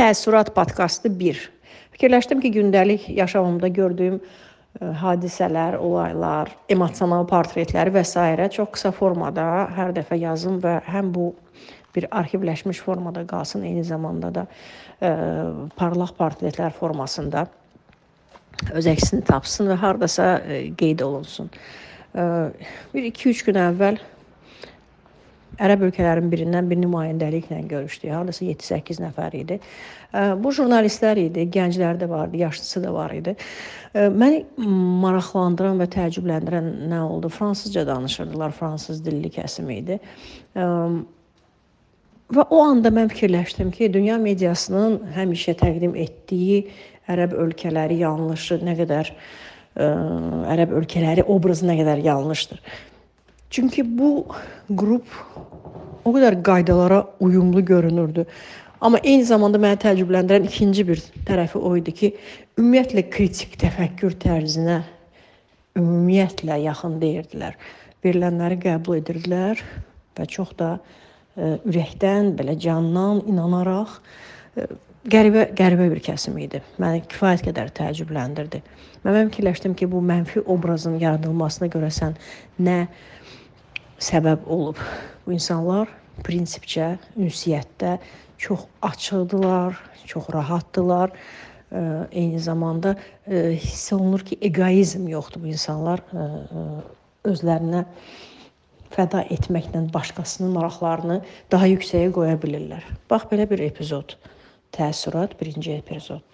Təəssürat podkastı 1. Fikirləşdim ki, gündəlik yaşamımda gördüyüm e, hadisələr, olaylar, emosional portretləri və s. çox qısa formada hər dəfə yazım və həm bu bir arxivləşmiş formada qalsın, eyni zamanda da ə, e, parlaq portretlər formasında öz əksini tapsın və hardasa ə, e, qeyd olunsun. Ə, bir 2-3 gün əvvəl ərəb ölkələrinin birindən bir nümayəndəliklə görüşdük. Hardasa 7-8 nəfər idi. Bu jurnalistlər idi, gənclər də var idi, yaşlısı da var idi. Məni maraqlandıran və təəccübləndirən nə oldu? Fransızca danışırdılar, fransız dilli kəsim idi. Və o anda mən fikirləşdim ki, dünya mediasının həmişə təqdim etdiyi ərəb ölkələri yanlışı nə qədər ə, ərəb ölkələri obrazı nə qədər yanlışdır. Çünki bu qrup o qədər qaydalara uyumlu görünürdü. Amma eyni zamanda məni təəccübləndirən ikinci bir tərəfi o idi ki, ümumiyyətlə kritik təfəkkür tərzinə ümumiyyətlə yaxın deyirdilər. Verilənləri qəbul edirdilər və çox da ə, e, ürəkdən, belə candan inanaraq ə, e, qəribə qəribə bir kəsim idi. Məni kifayət qədər təəccübləndirdi. Mən fikirləşdim ki, bu mənfi obrazın yaradılmasına görəsən nə səbəb olub. Bu insanlar prinsipcə ünsiyyətdə çox açıqdılar, çox rahatdılar. Eyni zamanda hiss olunur ki, egoizm yoxdur bu insanlar özlərinə fəda etməklə başqasının maraqlarını daha yüksəyə qoya bilirlər. Bax belə bir epizod. Təəssürat birinci epizod.